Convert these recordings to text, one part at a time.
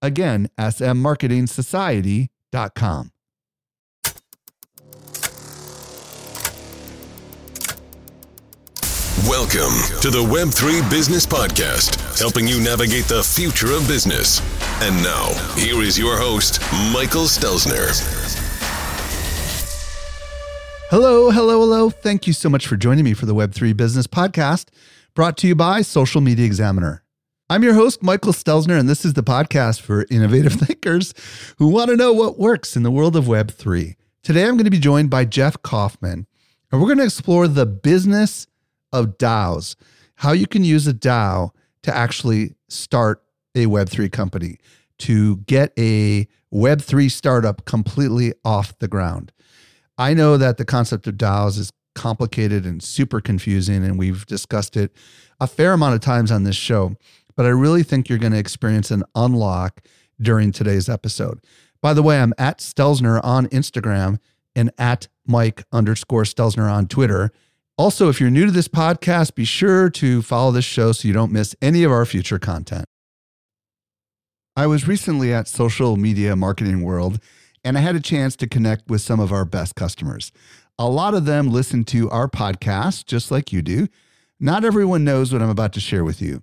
Again, smmarketingsociety.com. Welcome to the Web3 Business Podcast, helping you navigate the future of business. And now, here is your host, Michael Stelzner. Hello, hello, hello. Thank you so much for joining me for the Web3 Business Podcast, brought to you by Social Media Examiner. I'm your host, Michael Stelzner, and this is the podcast for innovative thinkers who want to know what works in the world of Web3. Today, I'm going to be joined by Jeff Kaufman, and we're going to explore the business of DAOs, how you can use a DAO to actually start a Web3 company, to get a Web3 startup completely off the ground. I know that the concept of DAOs is complicated and super confusing, and we've discussed it a fair amount of times on this show, but I really think you're going to experience an unlock during today's episode. By the way, I'm at Stelzner on Instagram and at Mike underscore Stelzner on Twitter. Also, if you're new to this podcast, be sure to follow this show so you don't miss any of our future content. I was recently at Social Media Marketing World and I had a chance to connect with some of our best customers. A lot of them listen to our podcast just like you do. Not everyone knows what I'm about to share with you.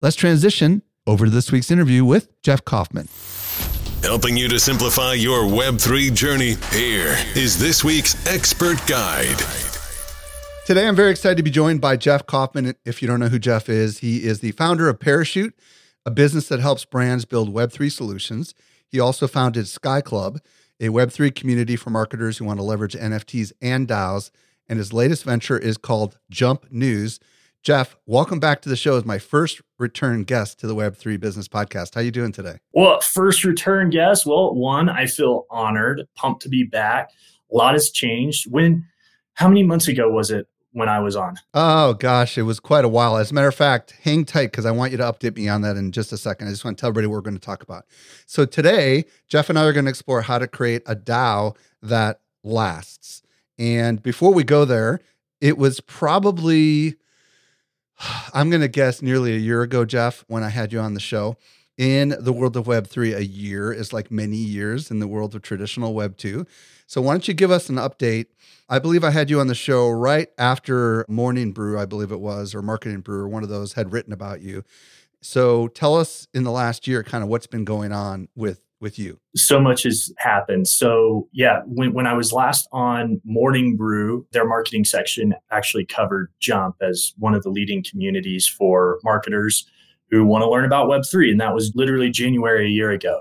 Let's transition over to this week's interview with Jeff Kaufman. Helping you to simplify your Web3 journey, here is this week's expert guide. Today, I'm very excited to be joined by Jeff Kaufman. If you don't know who Jeff is, he is the founder of Parachute, a business that helps brands build Web3 solutions. He also founded Sky Club, a Web3 community for marketers who want to leverage NFTs and DAOs. And his latest venture is called Jump News. Jeff, welcome back to the show as my first return guest to the Web3 Business Podcast. How you doing today? Well, first return guest. Well, one, I feel honored, pumped to be back. A lot has changed. When, how many months ago was it when I was on? Oh gosh, it was quite a while. As a matter of fact, hang tight because I want you to update me on that in just a second. I just want to tell everybody what we're going to talk about. So today, Jeff and I are going to explore how to create a DAO that lasts. And before we go there, it was probably I'm going to guess nearly a year ago, Jeff, when I had you on the show. In the world of Web 3, a year is like many years in the world of traditional Web 2. So, why don't you give us an update? I believe I had you on the show right after Morning Brew, I believe it was, or Marketing Brew, or one of those had written about you. So, tell us in the last year kind of what's been going on with with you? So much has happened. So yeah, when, when I was last on Morning Brew, their marketing section actually covered Jump as one of the leading communities for marketers who want to learn about Web3. And that was literally January a year ago.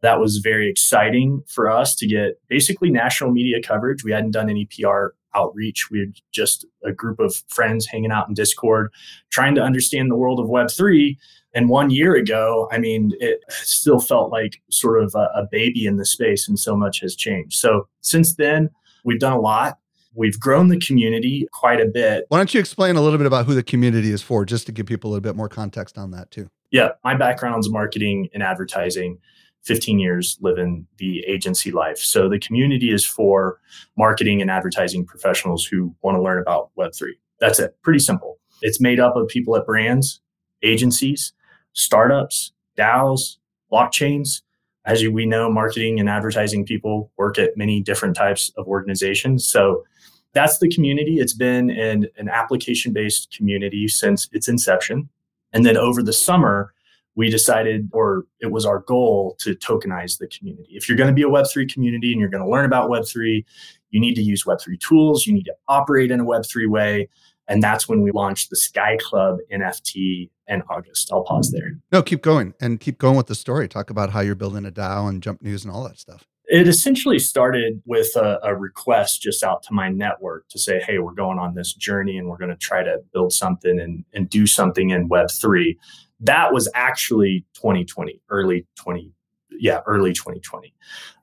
That was very exciting for us to get basically national media coverage. We hadn't done any PR outreach. We had just a group of friends hanging out in Discord, trying to understand the world of Web3 and one year ago, I mean, it still felt like sort of a, a baby in the space, and so much has changed. So since then, we've done a lot. We've grown the community quite a bit. Why don't you explain a little bit about who the community is for, just to give people a little bit more context on that, too? Yeah, my background's marketing and advertising. 15 years living the agency life. So the community is for marketing and advertising professionals who want to learn about Web3. That's it. Pretty simple. It's made up of people at brands, agencies, startups, DAOs, blockchains. As we know, marketing and advertising people work at many different types of organizations. So that's the community. It's been an, an application based community since its inception. And then over the summer, we decided, or it was our goal to tokenize the community. If you're going to be a Web3 community and you're going to learn about Web3, you need to use Web3 tools, you need to operate in a Web3 way. And that's when we launched the Sky Club NFT in August. I'll pause there. No, keep going and keep going with the story. Talk about how you're building a DAO and Jump News and all that stuff. It essentially started with a, a, request just out to my network to say, hey, we're going on this journey and we're going to try to build something and, and do something in Web3 that was actually 2020, early 20, yeah, early 2020.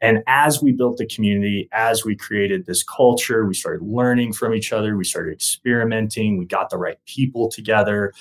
And as we built the community, as we created this culture, we started learning from each other, we started experimenting, we got the right people together.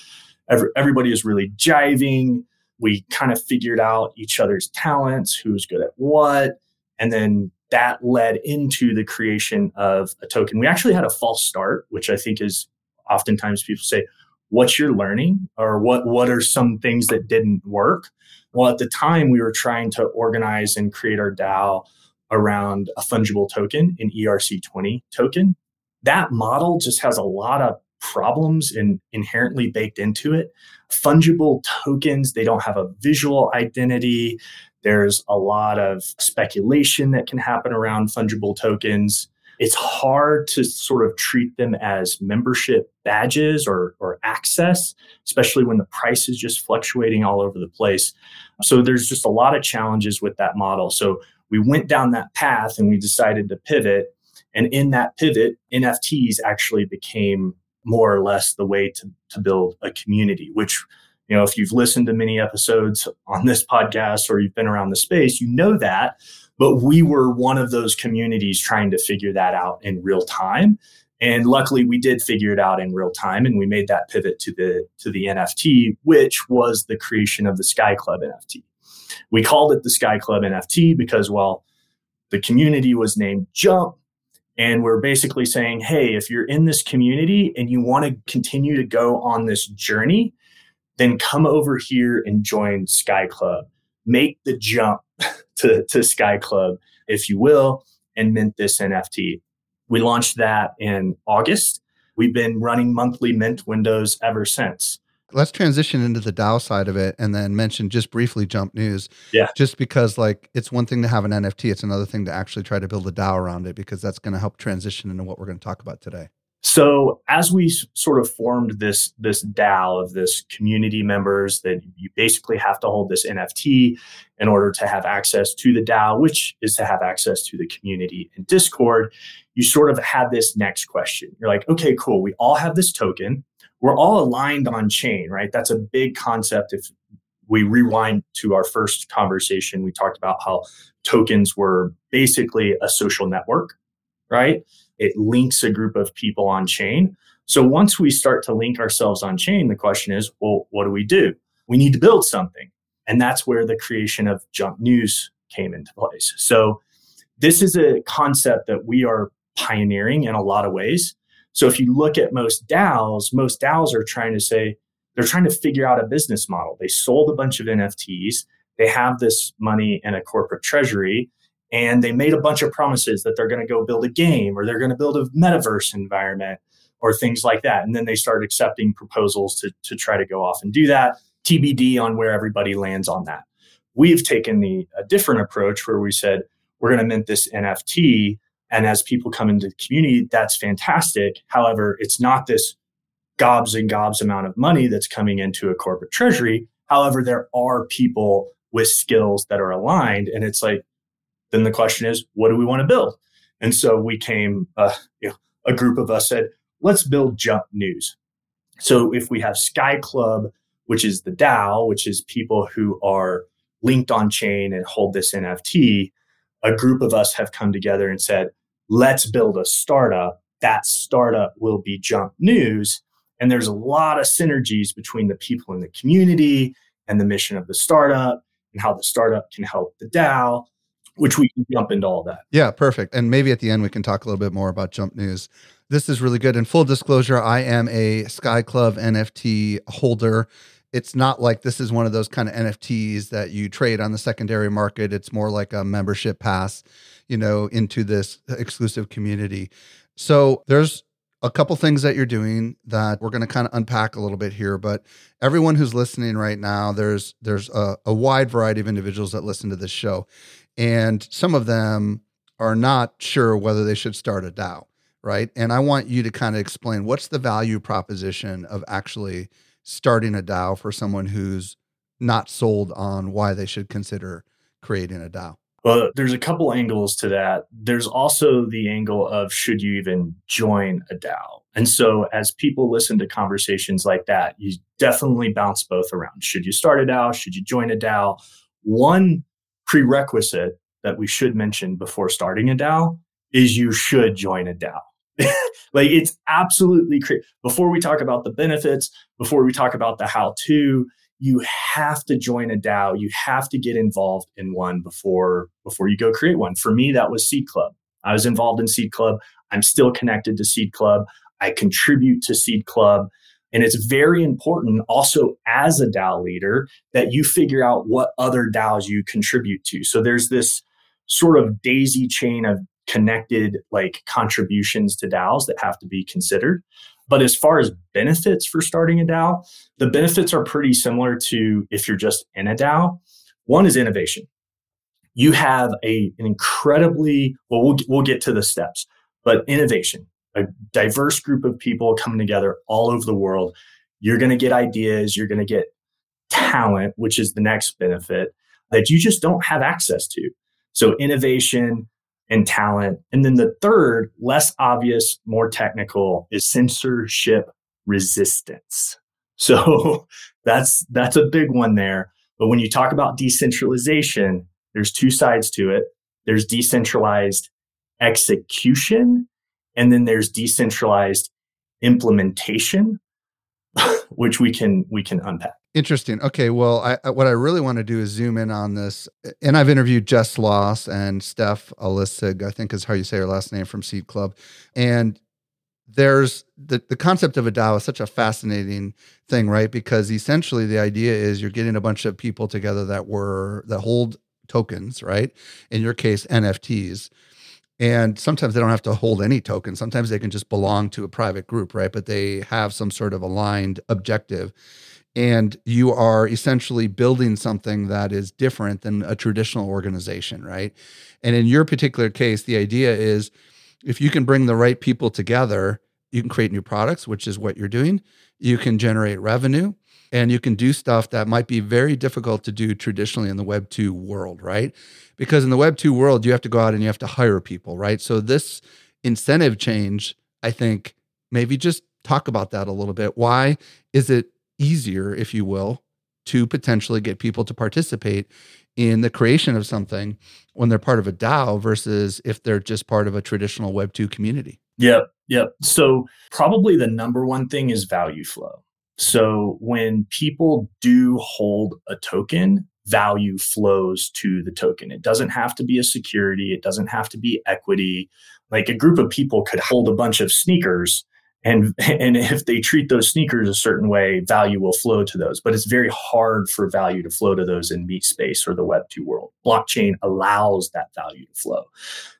Every, everybody is really jiving. We kind of figured out each other's talents, who's good at what. And then that led into the creation of a token. We actually had a false start, which I think is oftentimes people say, what you're learning or what what are some things that didn't work well at the time we were trying to organize and create our dao around a fungible token an erc20 token that model just has a lot of problems and inherently baked into it fungible tokens they don't have a visual identity there's a lot of speculation that can happen around fungible tokens it's hard to sort of treat them as membership badges or, or access, especially when the price is just fluctuating all over the place. So there's just a lot of challenges with that model. So we went down that path and we decided to pivot. And in that pivot, NFTs actually became more or less the way to, to build a community, which you know if you've listened to many episodes on this podcast or you've been around the space you know that but we were one of those communities trying to figure that out in real time. And luckily we did figure it out in real time and we made that pivot to the to the NFT, which was the creation of the Sky Club NFT. We called it the Sky Club NFT because well, the community was named Jump. And we're basically saying, hey, if you're in this community and you want to continue to go on this journey, then come over here and join Sky Club. Make the jump to, to Sky Club, if you will, and mint this NFT. We launched that in August. We've been running monthly mint windows ever since. Let's transition into the DAO side of it and then mention just briefly Jump News. Yeah. Just because, like, it's one thing to have an NFT, it's another thing to actually try to build a DAO around it because that's going to help transition into what we're going to talk about today. So as we sort of formed this this DAO of this community members that you basically have to hold this NFT in order to have access to the DAO, which is to have access to the community in Discord, you sort of have this next question. You're like, okay, cool. We all have this token. We're all aligned on chain, right? That's a big concept. If we rewind to our first conversation, we talked about how tokens were basically a social network, right? it links a group of people on chain. So once we start to link ourselves on chain, the question is, well, what do we do? We need to build something. And that's where the creation of Jump News came into place. So this is a concept that we are pioneering in a lot of ways. So if you look at most DAOs, most DAOs are trying to say, they're trying to figure out a business model. They sold a bunch of NFTs. They have this money in a corporate treasury and they made a bunch of promises that they're going to go build a game or they're going to build a metaverse environment or things like that. And then they start accepting proposals to, to try to go off and do that. TBD on where everybody lands on that. We've taken the a different approach where we said we're going to mint this NFT, and as people come into the community, that's fantastic. However, it's not this gobs and gobs amount of money that's coming into a corporate treasury. However, there are people with skills that are aligned, and it's like then the question is, what do we want to build? And so we came, uh, you know, a group of us said, let's build Jump News. So if we have Sky Club, which is the DAO, which is people who are linked on chain and hold this NFT, a group of us have come together and said, let's build a startup. That startup will be Jump News. And there's a lot of synergies between the people in the community and the mission of the startup and how the startup can help the DAO, which we can jump into all that. Yeah, perfect. And maybe at the end we can talk a little bit more about Jump News. This is really good. And full disclosure, I am a Sky Club NFT holder. It's not like this is one of those kind of NFTs that you trade on the secondary market. It's more like a membership pass, you know, into this exclusive community. So there's a couple things that you're doing that we're going to kind of unpack a little bit here but everyone who's listening right now there's there's a, a, wide variety of individuals that listen to this show and some of them are not sure whether they should start a dao right and i want you to kind of explain what's the value proposition of actually starting a dao for someone who's not sold on why they should consider creating a dao well, there's a couple angles to that. There's also the angle of should you even join a DAO? And so as people listen to conversations like that, you definitely bounce both around. Should you start a DAO? Should you join a DAO? One prerequisite that we should mention before starting a DAO is you should join a DAO. like it's absolutely crazy. Before we talk about the benefits, before we talk about the how to, you have to join a DAO. You have to get involved in one before before you go create one. For me, that was Seed Club. I was involved in Seed Club. I'm still connected to Seed Club. I contribute to Seed Club. And it's very important also as a DAO leader that you figure out what other DAOs you contribute to. So there's this sort of daisy chain of connected like contributions to DAOs that have to be considered. But as far as benefits for starting a DAO, the benefits are pretty similar to if you're just in a DAO. One is innovation. You have a, an incredibly, well, well, we'll get to the steps, but innovation, a diverse group of people coming together all over the world. You're going to get ideas, you're going to get talent, which is the next benefit that you just don't have access to. So innovation, and talent. And then the third, less obvious, more technical, is censorship resistance. So that's that's a big one there. But when you talk about decentralization, there's two sides to it. There's decentralized execution, and then there's decentralized implementation, which we can we can unpack. Interesting. Okay. Well, I, what I really want to do is zoom in on this. And I've interviewed Jess Sloss and Steph Alinsug, I think is how you say her last name from Seed Club. And there's the, the concept of a DAO is such a fascinating thing, right? Because essentially the idea is you're getting a bunch of people together that were that hold tokens, right? In your case, NFTs. And sometimes they don't have to hold any token. Sometimes they can just belong to a private group, right? But they have some sort of aligned objective and you are essentially building something that is different than a traditional organization, right? And in your particular case, the idea is if you can bring the right people together, you can create new products, which is what you're doing. You can generate revenue and you can do stuff that might be very difficult to do traditionally in the Web 2 world, right? Because in the Web 2 world, you have to go out and you have to hire people, right? So this incentive change, I think, maybe just talk about that a little bit. Why is it easier, if you will, to potentially get people to participate in the creation of something when they're part of a DAO versus if they're just part of a traditional Web 2 community. Yep. Yep. So, probably the number one thing is value flow. So, when people do hold a token, value flows to the token. It doesn't have to be a security, it doesn't have to be equity. Like a group of people could hold a bunch of sneakers and and if they treat those sneakers a certain way value will flow to those. But it's very hard for value to flow to those in meat space or the web 2 world. Blockchain allows that value to flow.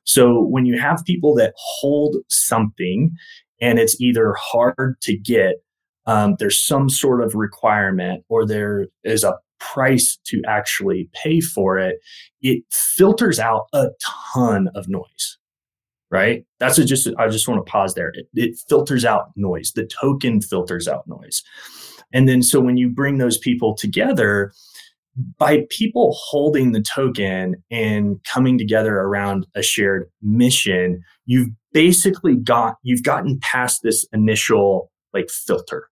So when you have people that hold something and it's either hard to get um, there's some sort of requirement or there is a price to actually pay for it it filters out a ton of noise right? That's just, I just want to pause there. It, it filters out noise. The token filters out noise. And then, so when you bring those people together, by people holding the token and coming together around a shared mission, you've basically got, you've gotten past this initial like filter,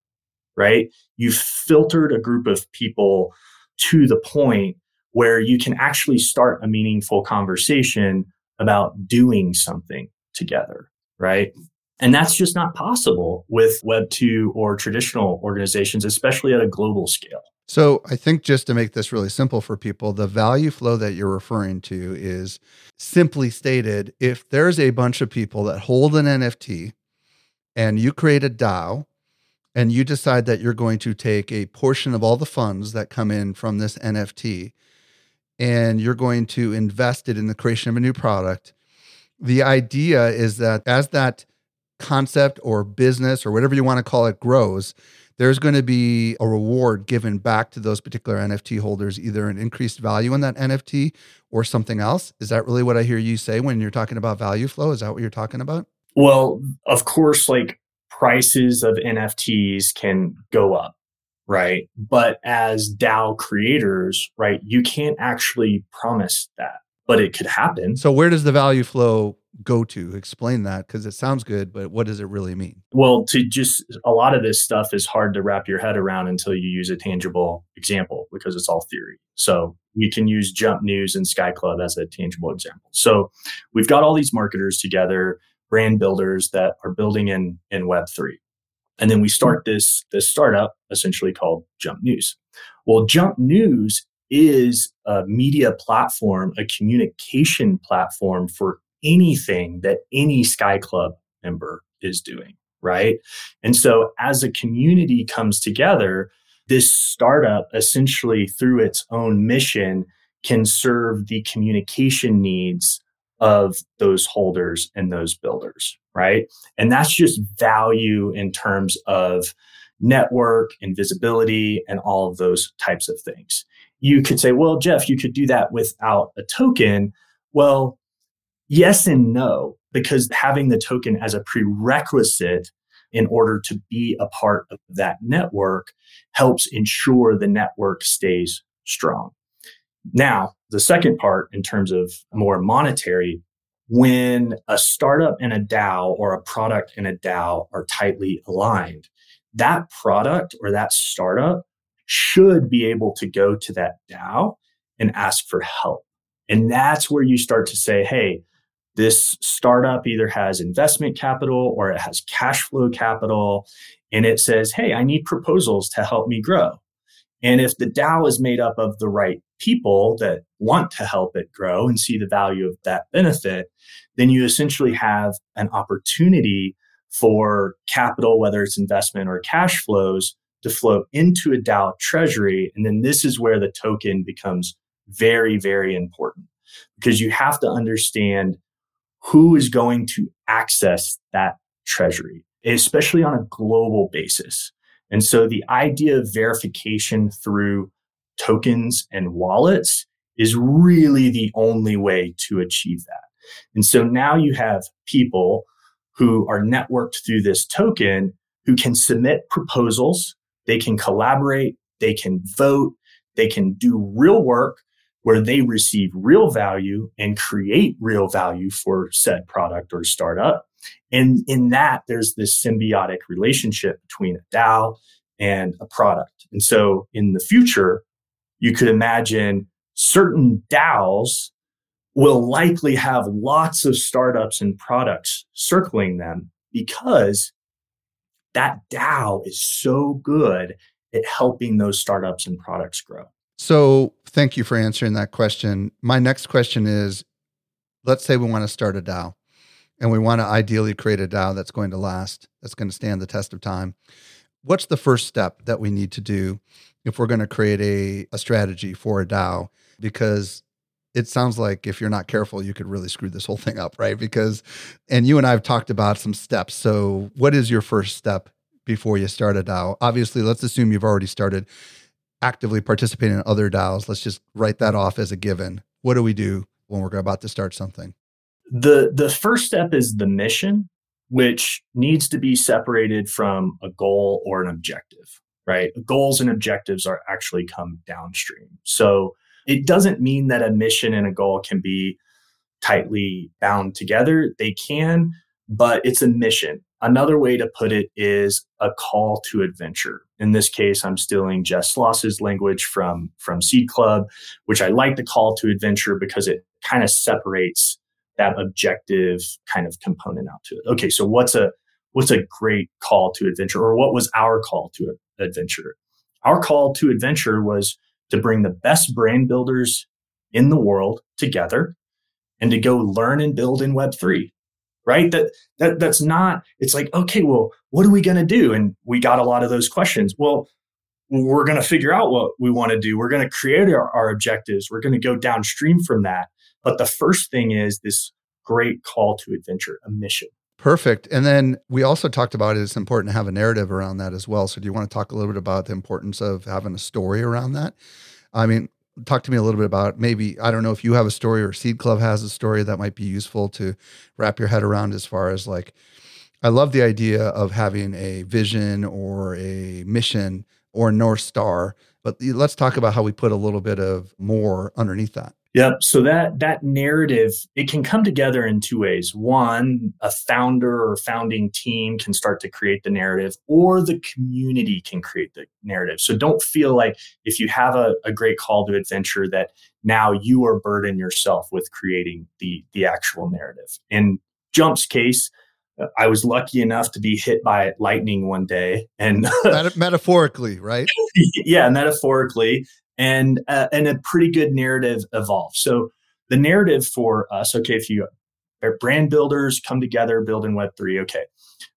right? You've filtered a group of people to the point where you can actually start a meaningful conversation about doing something together, right? And that's just not possible with Web2 or traditional organizations, especially at a global scale. So I think just to make this really simple for people, the value flow that you're referring to is simply stated if there's a bunch of people that hold an NFT and you create a DAO and you decide that you're going to take a portion of all the funds that come in from this NFT and you're going to invest it in the creation of a new product. The idea is that as that concept or business or whatever you want to call it grows, there's going to be a reward given back to those particular NFT holders, either an increased value in that NFT or something else. Is that really what I hear you say when you're talking about value flow? Is that what you're talking about? Well, of course, like prices of NFTs can go up, right? But as DAO creators, right, you can't actually promise that, but it could happen. So, where does the value flow go to? Explain that because it sounds good, but what does it really mean? Well, to just a lot of this stuff is hard to wrap your head around until you use a tangible example because it's all theory. So, we can use Jump News and Sky Club as a tangible example. So, we've got all these marketers together brand builders that are building in in Web3. And then we hmm. start this this startup essentially called Jump News. Well, Jump News is a media platform, a communication platform for anything that any Sky Club member is doing, right? And so as a community comes together, this startup essentially through its own mission can serve the communication needs of those holders and those builders, right? And that's just value in terms of network and visibility and all of those types of things. You could say, well, Jeff, you could do that without a token. Well, yes and no, because having the token as a prerequisite in order to be a part of that network helps ensure the network stays strong. Now, the second part, in terms of more monetary, when a startup and a DAO or a product and a DAO are tightly aligned, that product or that startup should be able to go to that DAO and ask for help. And that's where you start to say, hey, this startup either has investment capital or it has cash flow capital. And it says, hey, I need proposals to help me grow. And if the DAO is made up of the right people that want to help it grow and see the value of that benefit, then you essentially have an opportunity for capital, whether it's investment or cash flows, to flow into a DAO treasury. And then this is where the token becomes very, very important because you have to understand who is going to access that treasury, especially on a global basis. And so the idea of verification through tokens and wallets is really the only way to achieve that. And so now you have people who are networked through this token who can submit proposals, they can collaborate, they can vote, they can do real work where they receive real value and create real value for said product or startup. And in that, there's this symbiotic relationship between a DAO and a product. And so in the future, you could imagine certain DAOs will likely have lots of startups and products circling them because that DAO is so good at helping those startups and products grow. So, thank you for answering that question. My next question is let's say we want to start a DAO and we want to ideally create a DAO that's going to last, that's going to stand the test of time. What's the first step that we need to do if we're going to create a, a strategy for a DAO? Because it sounds like if you're not careful, you could really screw this whole thing up, right? Because, and you and I have talked about some steps. So, what is your first step before you start a DAO? Obviously, let's assume you've already started actively participating in other DAOs. Let's just write that off as a given. What do we do when we're about to start something? The the first step is the mission, which needs to be separated from a goal or an objective, right? Goals and objectives are actually come downstream. So it doesn't mean that a mission and a goal can be tightly bound together. They can, but it's a mission. Another way to put it is a call to adventure. In this case, I'm stealing Jess Sloss's language from, from Seed Club, which I like the call to adventure because it kind of separates that objective kind of component out to it. Okay, so what's a what's a great call to adventure, or what was our call to adventure? Our call to adventure was to bring the best brand builders in the world together and to go learn and build in Web3 right? That that that's not. It's like okay, well, what are we going to do? And we got a lot of those questions. Well, we're going to figure out what we want to do. We're going to create our, our objectives. We're going to go downstream from that. But the first thing is this great call to adventure, a mission. Perfect. And then we also talked about it, it's important to have a narrative around that as well. So do you want to talk a little bit about the importance of having a story around that? I mean, talk to me a little bit about maybe I don't know if you have a story or Seed Club has a story that might be useful to wrap your head around as far as like I love the idea of having a vision or a mission or North Star, but let's talk about how we put a little bit of more underneath that. Yep. So that that narrative it can come together in two ways. One, a founder or founding team can start to create the narrative, or the community can create the narrative. So don't feel like if you have a, a great call to adventure that now you are burden yourself with creating the the actual narrative. In Jump's case, uh, I was lucky enough to be hit by lightning one day, and metaphorically, right? yeah, metaphorically, and uh, and a pretty good narrative evolved. So the narrative for us, okay, if you are brand builders come together, build in Web three, okay.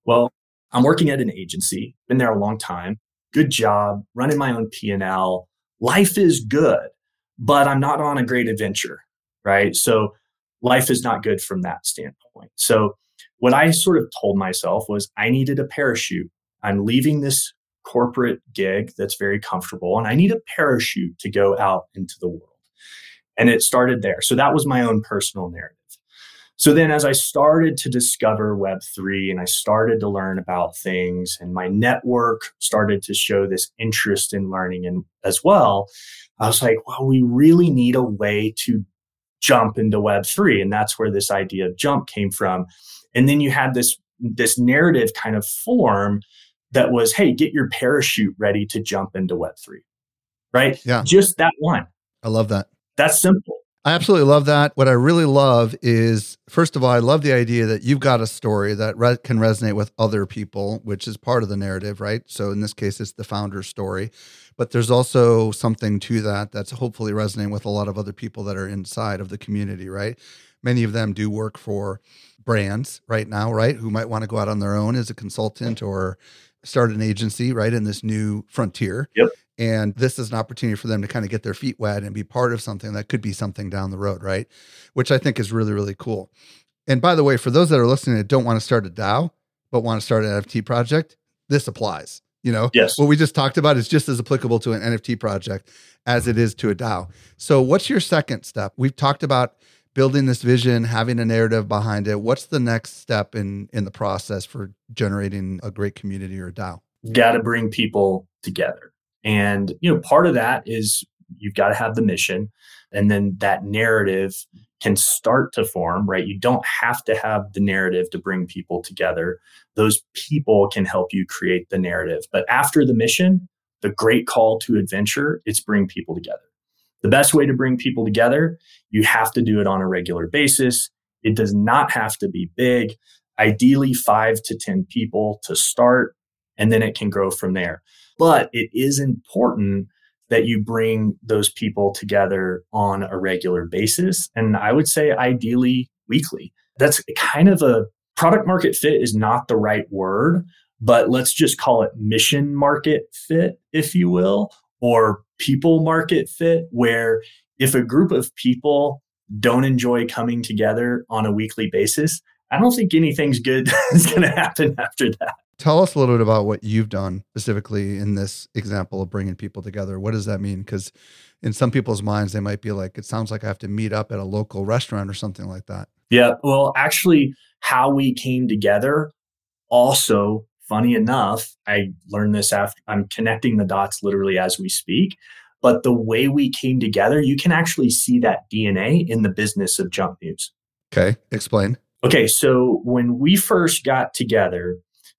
Well, I'm working at an agency, been there a long time, good job, running my own P and L. Life is good, but I'm not on a great adventure, right? So life is not good from that standpoint. So what I sort of told myself was I needed a parachute. I'm leaving this corporate gig that's very comfortable and I need a parachute to go out into the world. And it started there. So that was my own personal narrative. So then as I started to discover Web3 and I started to learn about things and my network started to show this interest in learning and as well, I was like, well, we really need a way to jump into Web3. And that's where this idea of jump came from. And then you had this, this narrative kind of form that was, hey, get your parachute ready to jump into Web3, right? Yeah. Just that one. I love that. That's simple. I absolutely love that. What I really love is, first of all, I love the idea that you've got a story that re- can resonate with other people, which is part of the narrative, right? So in this case, it's the founder's story. But there's also something to that that's hopefully resonating with a lot of other people that are inside of the community, right? Many of them do work for brands right now, right? Who might want to go out on their own as a consultant or start an agency, right, in this new frontier. Yep. And this is an opportunity for them to kind of get their feet wet and be part of something that could be something down the road, right? Which I think is really, really cool. And by the way, for those that are listening that don't want to start a DAO, but want to start an NFT project, this applies. You know, yes. what we just talked about is just as applicable to an NFT project as it is to a DAO. So, what's your second step? We've talked about building this vision, having a narrative behind it. What's the next step in in the process for generating a great community or a DAO? Got to bring people together. And you know, part of that is you've got to have the mission and then that narrative can start to form, right? You don't have to have the narrative to bring people together. Those people can help you create the narrative. But after the mission, the great call to adventure, it's bring people together. The best way to bring people together, you have to do it on a regular basis. It does not have to be big, ideally five to 10 people to start, and then it can grow from there. But it is important that you bring those people together on a regular basis. And I would say ideally weekly. That's kind of a product market fit is not the right word, but let's just call it mission market fit, if you will, or people market fit where if a group of people don't enjoy coming together on a weekly basis, I don't think anything's good is going to happen after that. Tell us a little bit about what you've done specifically in this example of bringing people together. What does that mean? Because in some people's minds, they might be like, it sounds like I have to meet up at a local restaurant or something like that. Yeah. Well, actually, how we came together also funny enough, I learned this after I'm connecting the dots literally as we speak. But the way we came together, you can actually see that DNA in the business of Jump News. Okay, explain. Okay, so when we first got together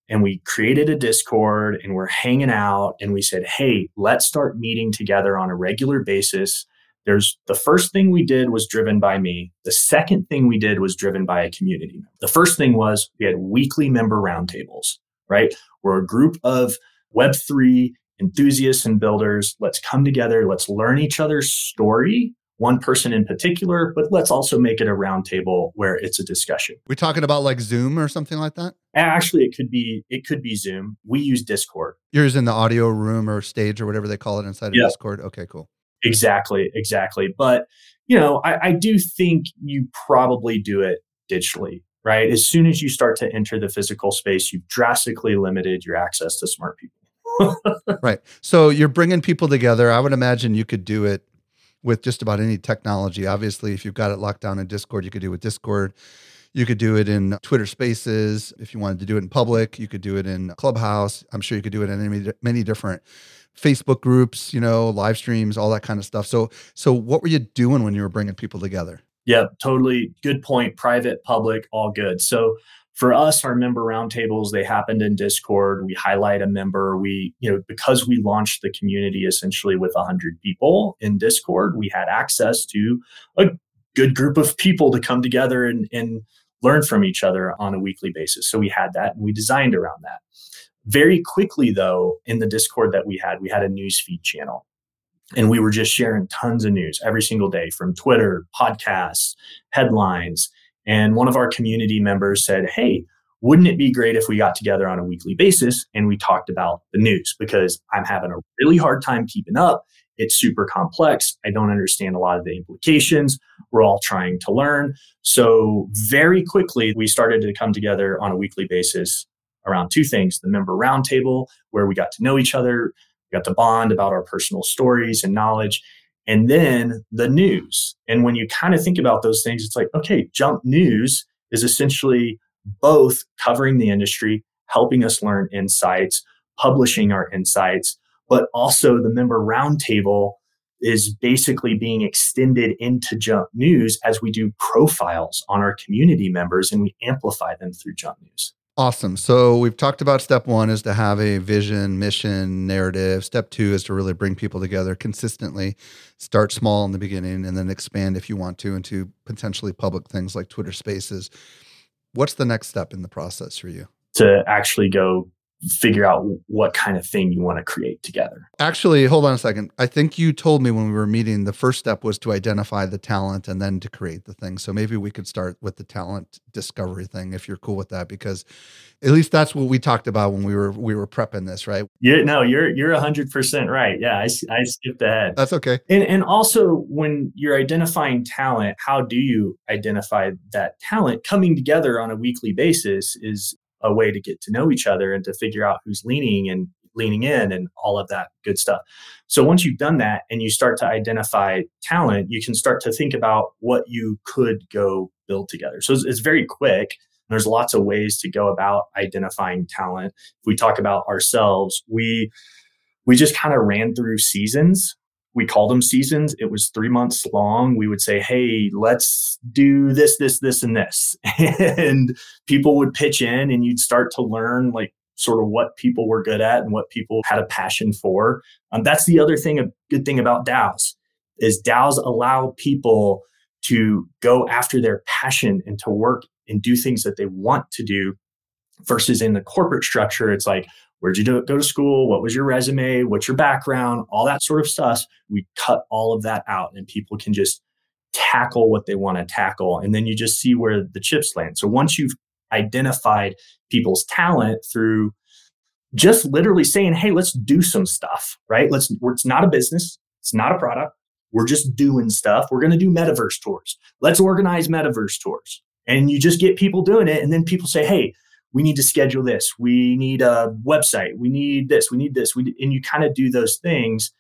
and we created a Discord and we're hanging out and we said, hey, let's start meeting together on a regular basis. There's the first thing we did was driven by me. The second thing we did was driven by a community. The first thing was we had weekly member roundtables right? We're a group of Web3 enthusiasts and builders. Let's come together. Let's learn each other's story, one person in particular, but let's also make it a roundtable where it's a discussion. We're talking about like Zoom or something like that? Actually, it could be it could be Zoom. We use Discord. Yours in the audio room or stage or whatever they call it inside of yeah. Discord. Okay, cool. Exactly, exactly. But you know, I, I do think you probably do it digitally right? As soon as you start to enter the physical space, you've drastically limited your access to smart people. right. So you're bringing people together. I would imagine you could do it with just about any technology. Obviously, if you've got it locked down in Discord, you could do it with Discord. You could do it in Twitter Spaces. If you wanted to do it in public, you could do it in Clubhouse. I'm sure you could do it in many, many different Facebook groups, you know, live streams, all that kind of stuff. So, so what were you doing when you were bringing people together? Yeah, totally good point. Private, public, all good. So for us, our member roundtables, they happened in Discord. We highlight a member. We, you know, because we launched the community essentially with 100 people in Discord, we had access to a good group of people to come together and, and learn from each other on a weekly basis. So we had that and we designed around that. Very quickly, though, in the Discord that we had, we had a newsfeed channel. And we were just sharing tons of news every single day from Twitter, podcasts, headlines. And one of our community members said, Hey, wouldn't it be great if we got together on a weekly basis and we talked about the news? Because I'm having a really hard time keeping up. It's super complex. I don't understand a lot of the implications. We're all trying to learn. So, very quickly, we started to come together on a weekly basis around two things the member roundtable, where we got to know each other, we got the bond about our personal stories and knowledge. And then the news. And when you kind of think about those things, it's like, okay, Jump News is essentially both covering the industry, helping us learn insights, publishing our insights, but also the member roundtable is basically being extended into Jump News as we do profiles on our community members and we amplify them through Jump News. Awesome. So we've talked about step one is to have a vision, mission, narrative. Step two is to really bring people together consistently. Start small in the beginning and then expand if you want to into potentially public things like Twitter spaces. What's the next step in the process for you? To actually go figure out what kind of thing you want to create together. Actually, hold on a second. I think you told me when we were meeting the first step was to identify the talent and then to create the thing. So maybe we could start with the talent discovery thing if you're cool with that because at least that's what we talked about when we were we were prepping this, right? Yeah, no, you're you're 100% right. Yeah, I I skipped ahead. That's okay. And and also when you're identifying talent, how do you identify that talent coming together on a weekly basis is a way to get to know each other and to figure out who's leaning and leaning in and all of that good stuff. So once you've done that and you start to identify talent, you can start to think about what you could go build together. So it's, it's very quick. There's lots of ways to go about identifying talent. If we talk about ourselves, we we just kind of ran through seasons we called them seasons. It was three months long. We would say, hey, let's do this, this, this, and this. and people would pitch in and you'd start to learn like sort of what people were good at and what people had a passion for. Um, that's the other thing, a good thing about DAOs is DAOs allow people to go after their passion and to work and do things that they want to do versus in the corporate structure it's like Where'd you do, go to school? What was your resume? What's your background? All that sort of stuff. We cut all of that out and people can just tackle what they want to tackle. And then you just see where the chips land. So once you've identified people's talent through just literally saying, hey, let's do some stuff, right? Let's, it's not a business, it's not a product. We're just doing stuff. We're going to do metaverse tours. Let's organize metaverse tours. And you just get people doing it. And then people say, hey, we need to schedule this. We need a website. We need this. We need this. We and you kind of do those things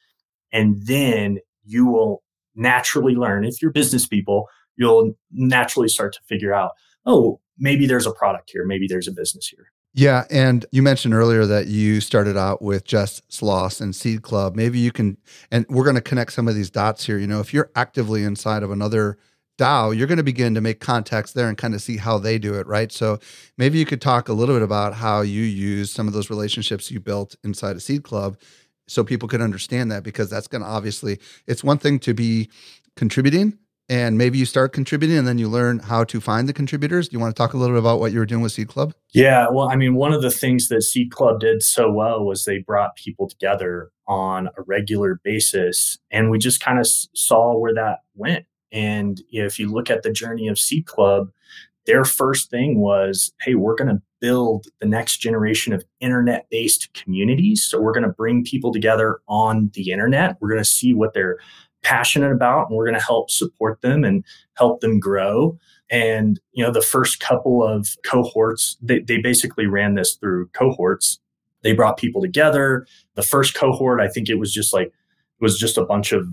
and then you will naturally learn if you're business people you'll naturally start to figure out oh maybe there's a product here. Maybe there's a business here. Yeah and you mentioned earlier that you started out with Jess Sloss and seed club. Maybe you can and we're going to connect some of these dots here. You know if you're actively inside of another DAO, you're going to begin to make contacts there and kind of see how they do it, right? So maybe you could talk a little bit about how you use some of those relationships you built inside a seed club so people could understand that because that's going to obviously it's one thing to be contributing and maybe you start contributing and then you learn how to find the contributors. Do you want to talk a little bit about what you were doing with Seed Club? Yeah, well, I mean, one of the things that Seed Club did so well was they brought people together on a regular basis, and we just kind of saw where that went. And you know, if you look at the journey of Seed Club, their first thing was, hey, we're going to build the next generation of internet based communities. So we're going to bring people together on the internet. We're going to see what they're passionate about and we're going to help support them and help them grow. And, you know, the first couple of cohorts, they, they basically ran this through cohorts. They brought people together. The first cohort, I think it was just like, it was just a bunch of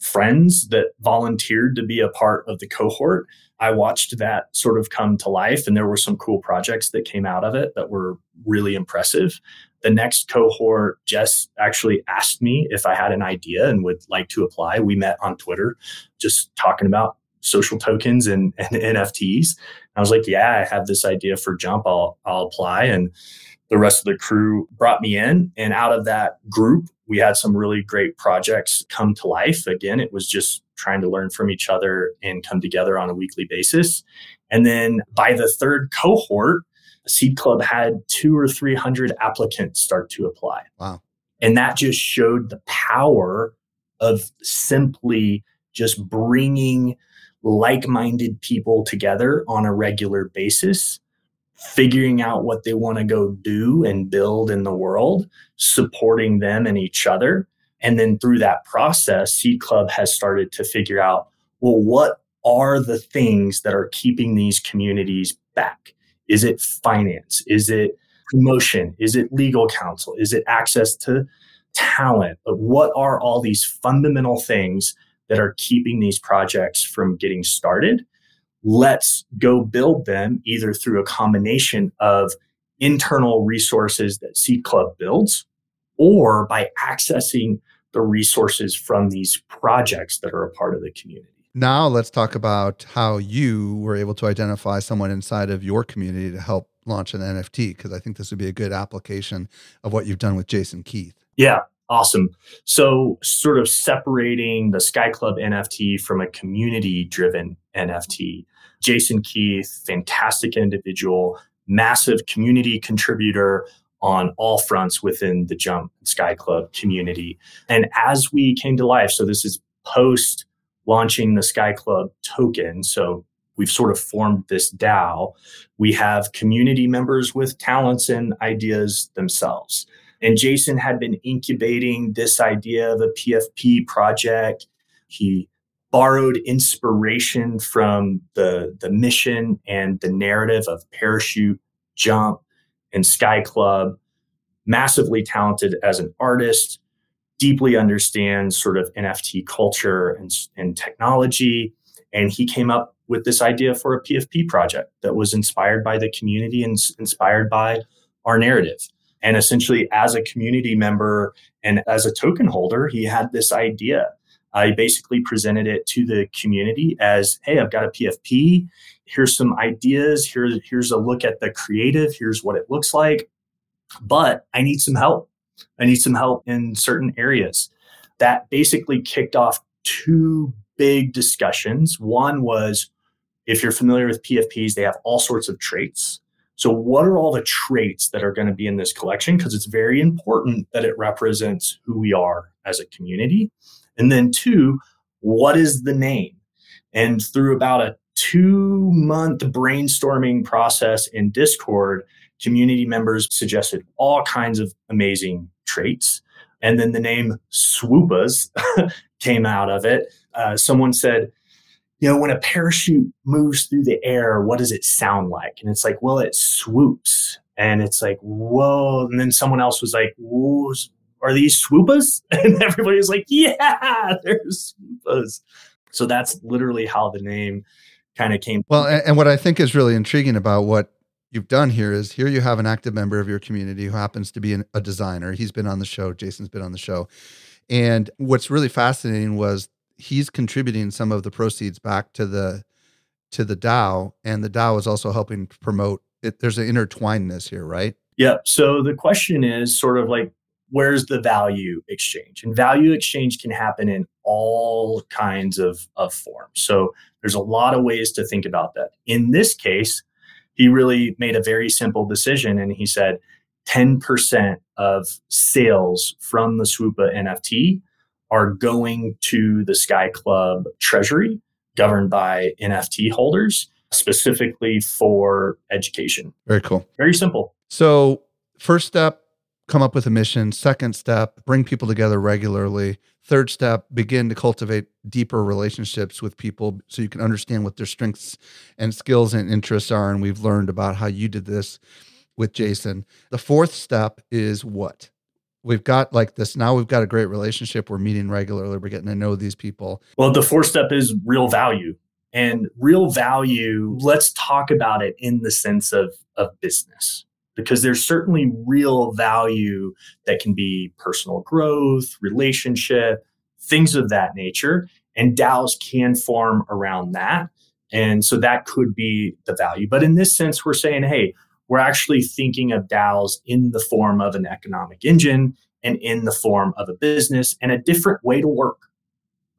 friends that volunteered to be a part of the cohort. I watched that sort of come to life, and there were some cool projects that came out of it that were really impressive. The next cohort, Jess actually asked me if I had an idea and would like to apply. We met on Twitter, just talking about social tokens and, and NFTs. I was like, "Yeah, I have this idea for Jump. I'll I'll apply." And the rest of the crew brought me in, and out of that group, we had some really great projects come to life. Again, it was just trying to learn from each other and come together on a weekly basis. And then by the third cohort, Seed Club had two or 300 applicants start to apply. Wow. And that just showed the power of simply just bringing like minded people together on a regular basis figuring out what they want to go do and build in the world, supporting them and each other. And then through that process, Seed Club has started to figure out well, what are the things that are keeping these communities back? Is it finance? Is it promotion? Is it legal counsel? Is it access to talent? But what are all these fundamental things that are keeping these projects from getting started? Let's go build them either through a combination of internal resources that Seed Club builds or by accessing the resources from these projects that are a part of the community. Now, let's talk about how you were able to identify someone inside of your community to help launch an NFT, because I think this would be a good application of what you've done with Jason Keith. Yeah, awesome. So, sort of separating the Sky Club NFT from a community driven NFT. Jason Keith, fantastic individual, massive community contributor on all fronts within the Jump Sky Club community. And as we came to life, so this is post launching the Sky Club token. So we've sort of formed this DAO. We have community members with talents and ideas themselves. And Jason had been incubating this idea of a PFP project. He borrowed inspiration from the, the mission and the narrative of Parachute, Jump, and Sky Club. Massively talented as an artist, deeply understands sort of NFT culture and, and technology. And he came up with this idea for a PFP project that was inspired by the community and inspired by our narrative. And essentially, as a community member and as a token holder, he had this idea I basically presented it to the community as, hey, I've got a PFP. Here's some ideas. Here, here's a look at the creative. Here's what it looks like. But I need some help. I need some help in certain areas. That basically kicked off two big discussions. One was if you're familiar with PFPs, they have all sorts of traits. So, what are all the traits that are going to be in this collection? Because it's very important that it represents who we are as a community. And then two, what is the name? And through about a two month brainstorming process in Discord, community members suggested all kinds of amazing traits. And then the name Swoopas came out of it. Uh, someone said, you know, when a parachute moves through the air, what does it sound like? And it's like, well, it swoops. And it's like, whoa. And then someone else was like, are these swoopas? And everybody's like, yeah, they're swoopas. So that's literally how the name kind of came. Well, and, and what I think is really intriguing about what you've done here is here you have an active member of your community who happens to be an, a designer. He's been on the show. Jason's been on the show. And what's really fascinating was he's contributing some of the proceeds back to the to the DAO, and the DAO is also helping promote it. There's an intertwinedness here, right? Yeah. So the question is sort of like where's the value exchange? And value exchange can happen in all kinds of, of forms. So there's a lot of ways to think about that. In this case, he really made a very simple decision and he said 10% of sales from the Swoopa NFT are going to the Sky Club treasury governed by NFT holders specifically for education. Very cool. Very simple. So, first step, come up with a mission. Second step, bring people together regularly. Third step, begin to cultivate deeper relationships with people so you can understand what their strengths and skills and interests are. And we've learned about how you did this with Jason. The fourth step is what? We've got like this now, we've got a great relationship. We're meeting regularly, we're getting to know these people. Well, the fourth step is real value. And real value, let's talk about it in the sense of, of business because there's certainly real value that can be personal growth, relationship, things of that nature. And DAOs can form around that. And so that could be the value. But in this sense, we're saying, hey, we're actually thinking of DAOs in the form of an economic engine and in the form of a business and a different way to work.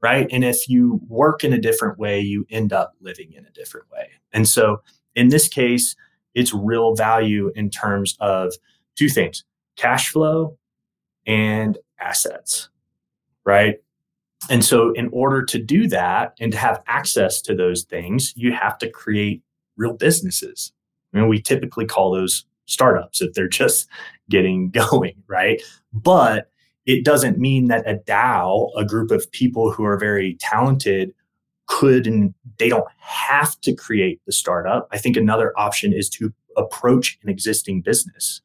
Right. And if you work in a different way, you end up living in a different way. And so in this case, its real value in terms of two things cash flow and assets, right? And so, in order to do that and to have access to those things, you have to create real businesses. Mean, we typically call those startups if they're just getting going, right? But it doesn't mean that a DAO, a group of people who are very talented, could and they don't have to create the startup. I think another option is to approach an existing business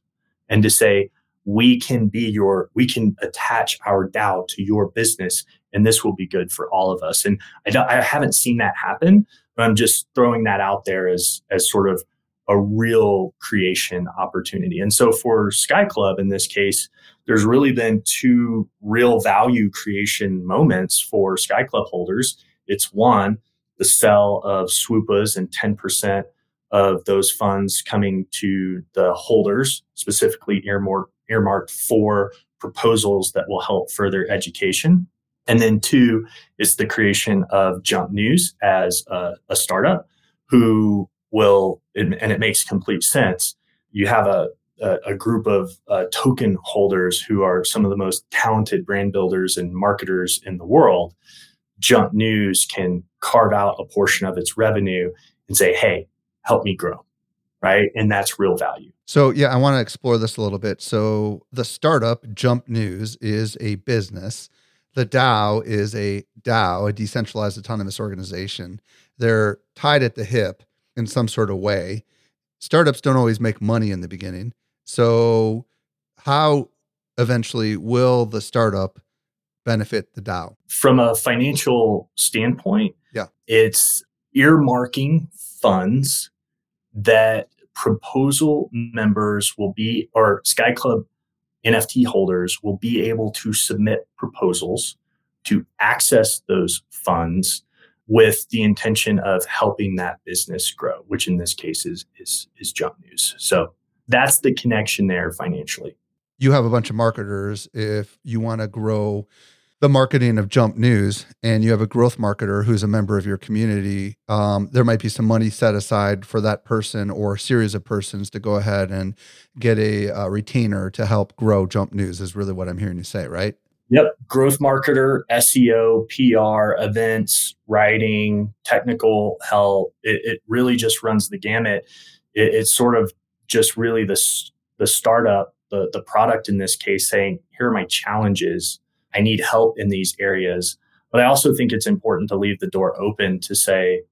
and to say, we can be your, we can attach our DAO to your business and this will be good for all of us. And I, I haven't seen that happen, but I'm just throwing that out there as, as sort of a real creation opportunity. And so for Sky Club in this case, there's really been two real value creation moments for Sky Club holders it's one, the sell of swoopas and 10% of those funds coming to the holders, specifically earmarked, earmarked for proposals that will help further education. And then two is the creation of Jump News as a, a startup who will, and it makes complete sense. You have a, a, group of uh, token holders who are some of the most talented brand builders and marketers in the world Jump News can carve out a portion of its revenue and say, hey, help me grow. Right. And that's real value. So, yeah, I want to explore this a little bit. So, the startup Jump News is a business. The DAO is a DAO, a decentralized autonomous organization. They're tied at the hip in some sort of way. Startups don't always make money in the beginning. So, how eventually will the startup benefit the DAO? From a financial standpoint, yeah, it's earmarking funds that proposal members will be or Sky Club NFT holders will be able to submit proposals to access those funds with the intention of helping that business grow, which in this case is is is Jump News. So that's the connection there financially you have a bunch of marketers if you want to grow the marketing of Jump News and you have a growth marketer who's a member of your community, um, there might be some money set aside for that person or series of persons to go ahead and get a, a retainer to help grow Jump News, is really what I'm hearing you say, right? Yep. Growth marketer, SEO, PR, events, writing, technical help. It, it really just runs the gamut. It, it's sort of just really the, the startup the, the product in this case saying, here are my challenges. I need help in these areas. But I also think it's important to leave the door open to say,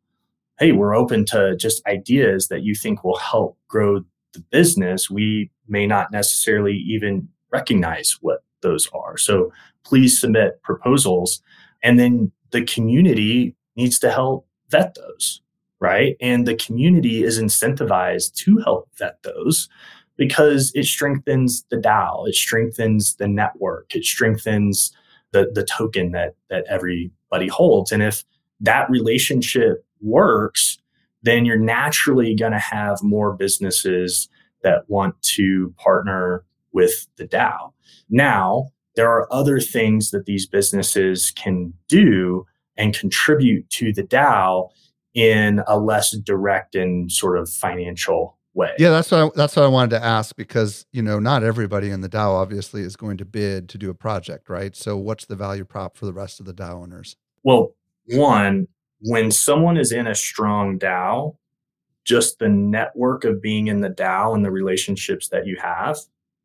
hey, we're open to just ideas that you think will help grow the business. We may not necessarily even recognize what those are. So please submit proposals. And then the community needs to help vet those, right? And the community is incentivized to help vet those because it strengthens the DAO, it strengthens the network, it strengthens the, the token that, that everybody holds. And if that relationship works, then you're naturally going to have more businesses that want to partner with the DAO. Now, there are other things that these businesses can do and contribute to the DAO in a less direct and sort of financial way. Yeah, that's what I, that's what I wanted to ask because you know not everybody in the DAO obviously is going to bid to do a project, right? So what's the value prop for the rest of the DAO owners? Well, one, when someone is in a strong DAO, just the network of being in the DAO and the relationships that you have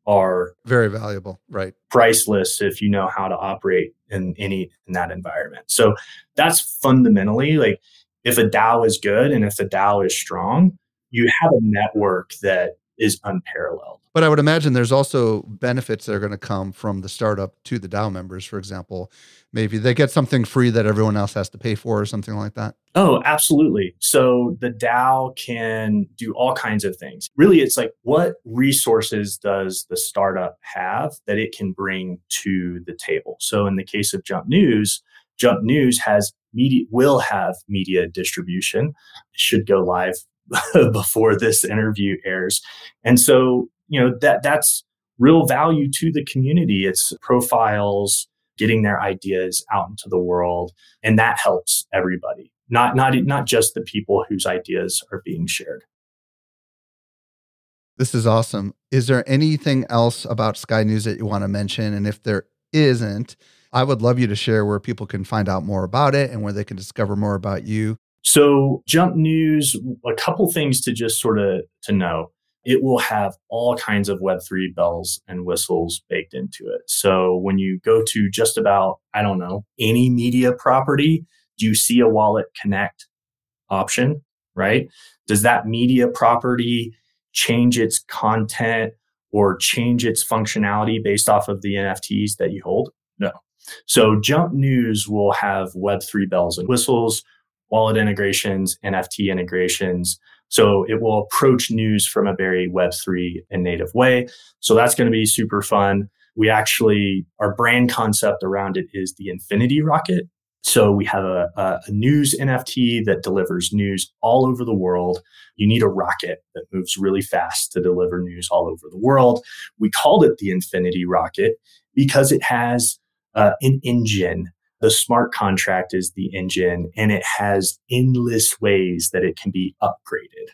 are very valuable, right? Priceless if you know how to operate in any in that environment. So that's fundamentally like if a DAO is good and if a DAO is strong, you have a network that is unparalleled. But I would imagine there's also benefits that are going to come from the startup to the DAO members. For example, maybe they get something free that everyone else has to pay for or something like that. Oh, absolutely. So the DAO can do all kinds of things. Really, it's like what resources does the startup have that it can bring to the table? So in the case of Jump News, Jump News has media will have media distribution. It should go live before this interview airs. And so, you know, that that's real value to the community. It's profiles, getting their ideas out into the world, and that helps everybody. Not not not just the people whose ideas are being shared. This is awesome. Is there anything else about Sky News that you want to mention? And if there isn't, I would love you to share where people can find out more about it and where they can discover more about you. So Jump News, a couple things to just sort of to know. It will have all kinds of Web3 bells and whistles baked into it. So when you go to just about, I don't know, any media property, do you see a wallet connect option, right? Does that media property change its content or change its functionality based off of the NFTs that you hold? No. So Jump News will have Web3 bells and whistles wallet integrations, NFT integrations. So it will approach news from a very Web3 and native way. So that's going to be super fun. We actually, our brand concept around it is the Infinity Rocket. So we have a, a, news NFT that delivers news all over the world. You need a rocket that moves really fast to deliver news all over the world. We called it the Infinity Rocket because it has uh, an engine the smart contract is the engine and it has endless ways that it can be upgraded.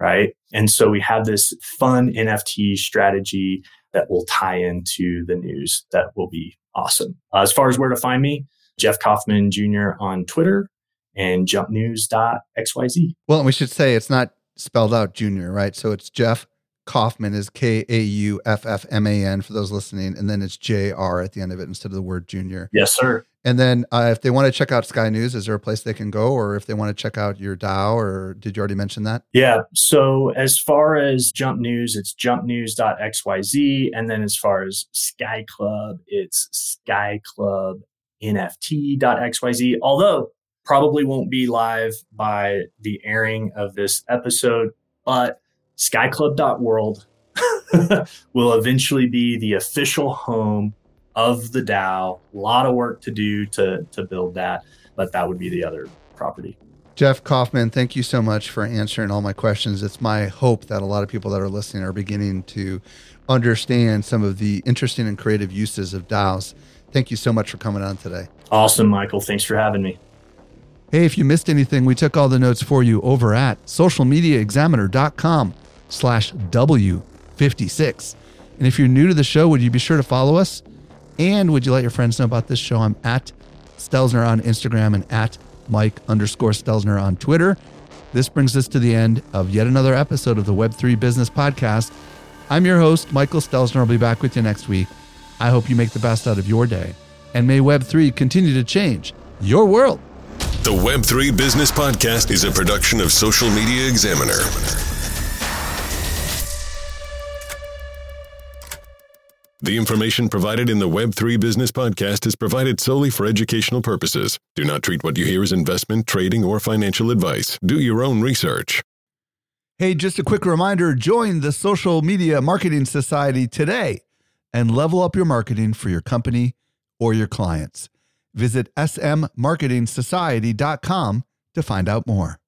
Right. And so we have this fun NFT strategy that will tie into the news that will be awesome. Uh, as far as where to find me, Jeff Kauffman Jr. on Twitter and jumpnews.xyz. Well, we should say it's not spelled out junior, right? So it's Jeff Kauffman is K A U F F M A N for those listening, and then it's J R at the end of it instead of the word junior. Yes, sir. And then uh, if they want to check out Sky News, is there a place they can go, or if they want to check out your DAO, or did you already mention that? Yeah. So as far as Jump News, it's jumpnews.xyz, and then as far as Sky Club, it's skyclubnft.xyz. Although probably won't be live by the airing of this episode, but skyclub.world will eventually be the official home of the DAO. A lot of work to do to, to build that, but that would be the other property. Jeff Kauffman, thank you so much for answering all my questions. It's my hope that a lot of people that are listening are beginning to understand some of the interesting and creative uses of DAOs. Thank you so much for coming on today. Awesome, Michael. Thanks for having me. Hey, if you missed anything, we took all the notes for you over at socialmediaexaminer.com slash W56. And if you're new to the show, would you be sure to follow us? And would you let your friends know about this show? I'm at Stelzner on Instagram and at Mike underscore Stelzner on Twitter. This brings us to the end of yet another episode of the Web3 Business Podcast. I'm your host, Michael Stelzner. I'll be back with you next week. I hope you make the best out of your day. And may Web3 continue to change your world. The Web3 Business Podcast is a production of Social Media Examiner. The information provided in the Web3 Business Podcast is provided solely for educational purposes. Do not treat what you hear as investment, trading, or financial advice. Do your own research. Hey, just a quick reminder join the Social Media Marketing Society today and level up your marketing for your company or your clients. Visit smmarketingsociety.com to find out more.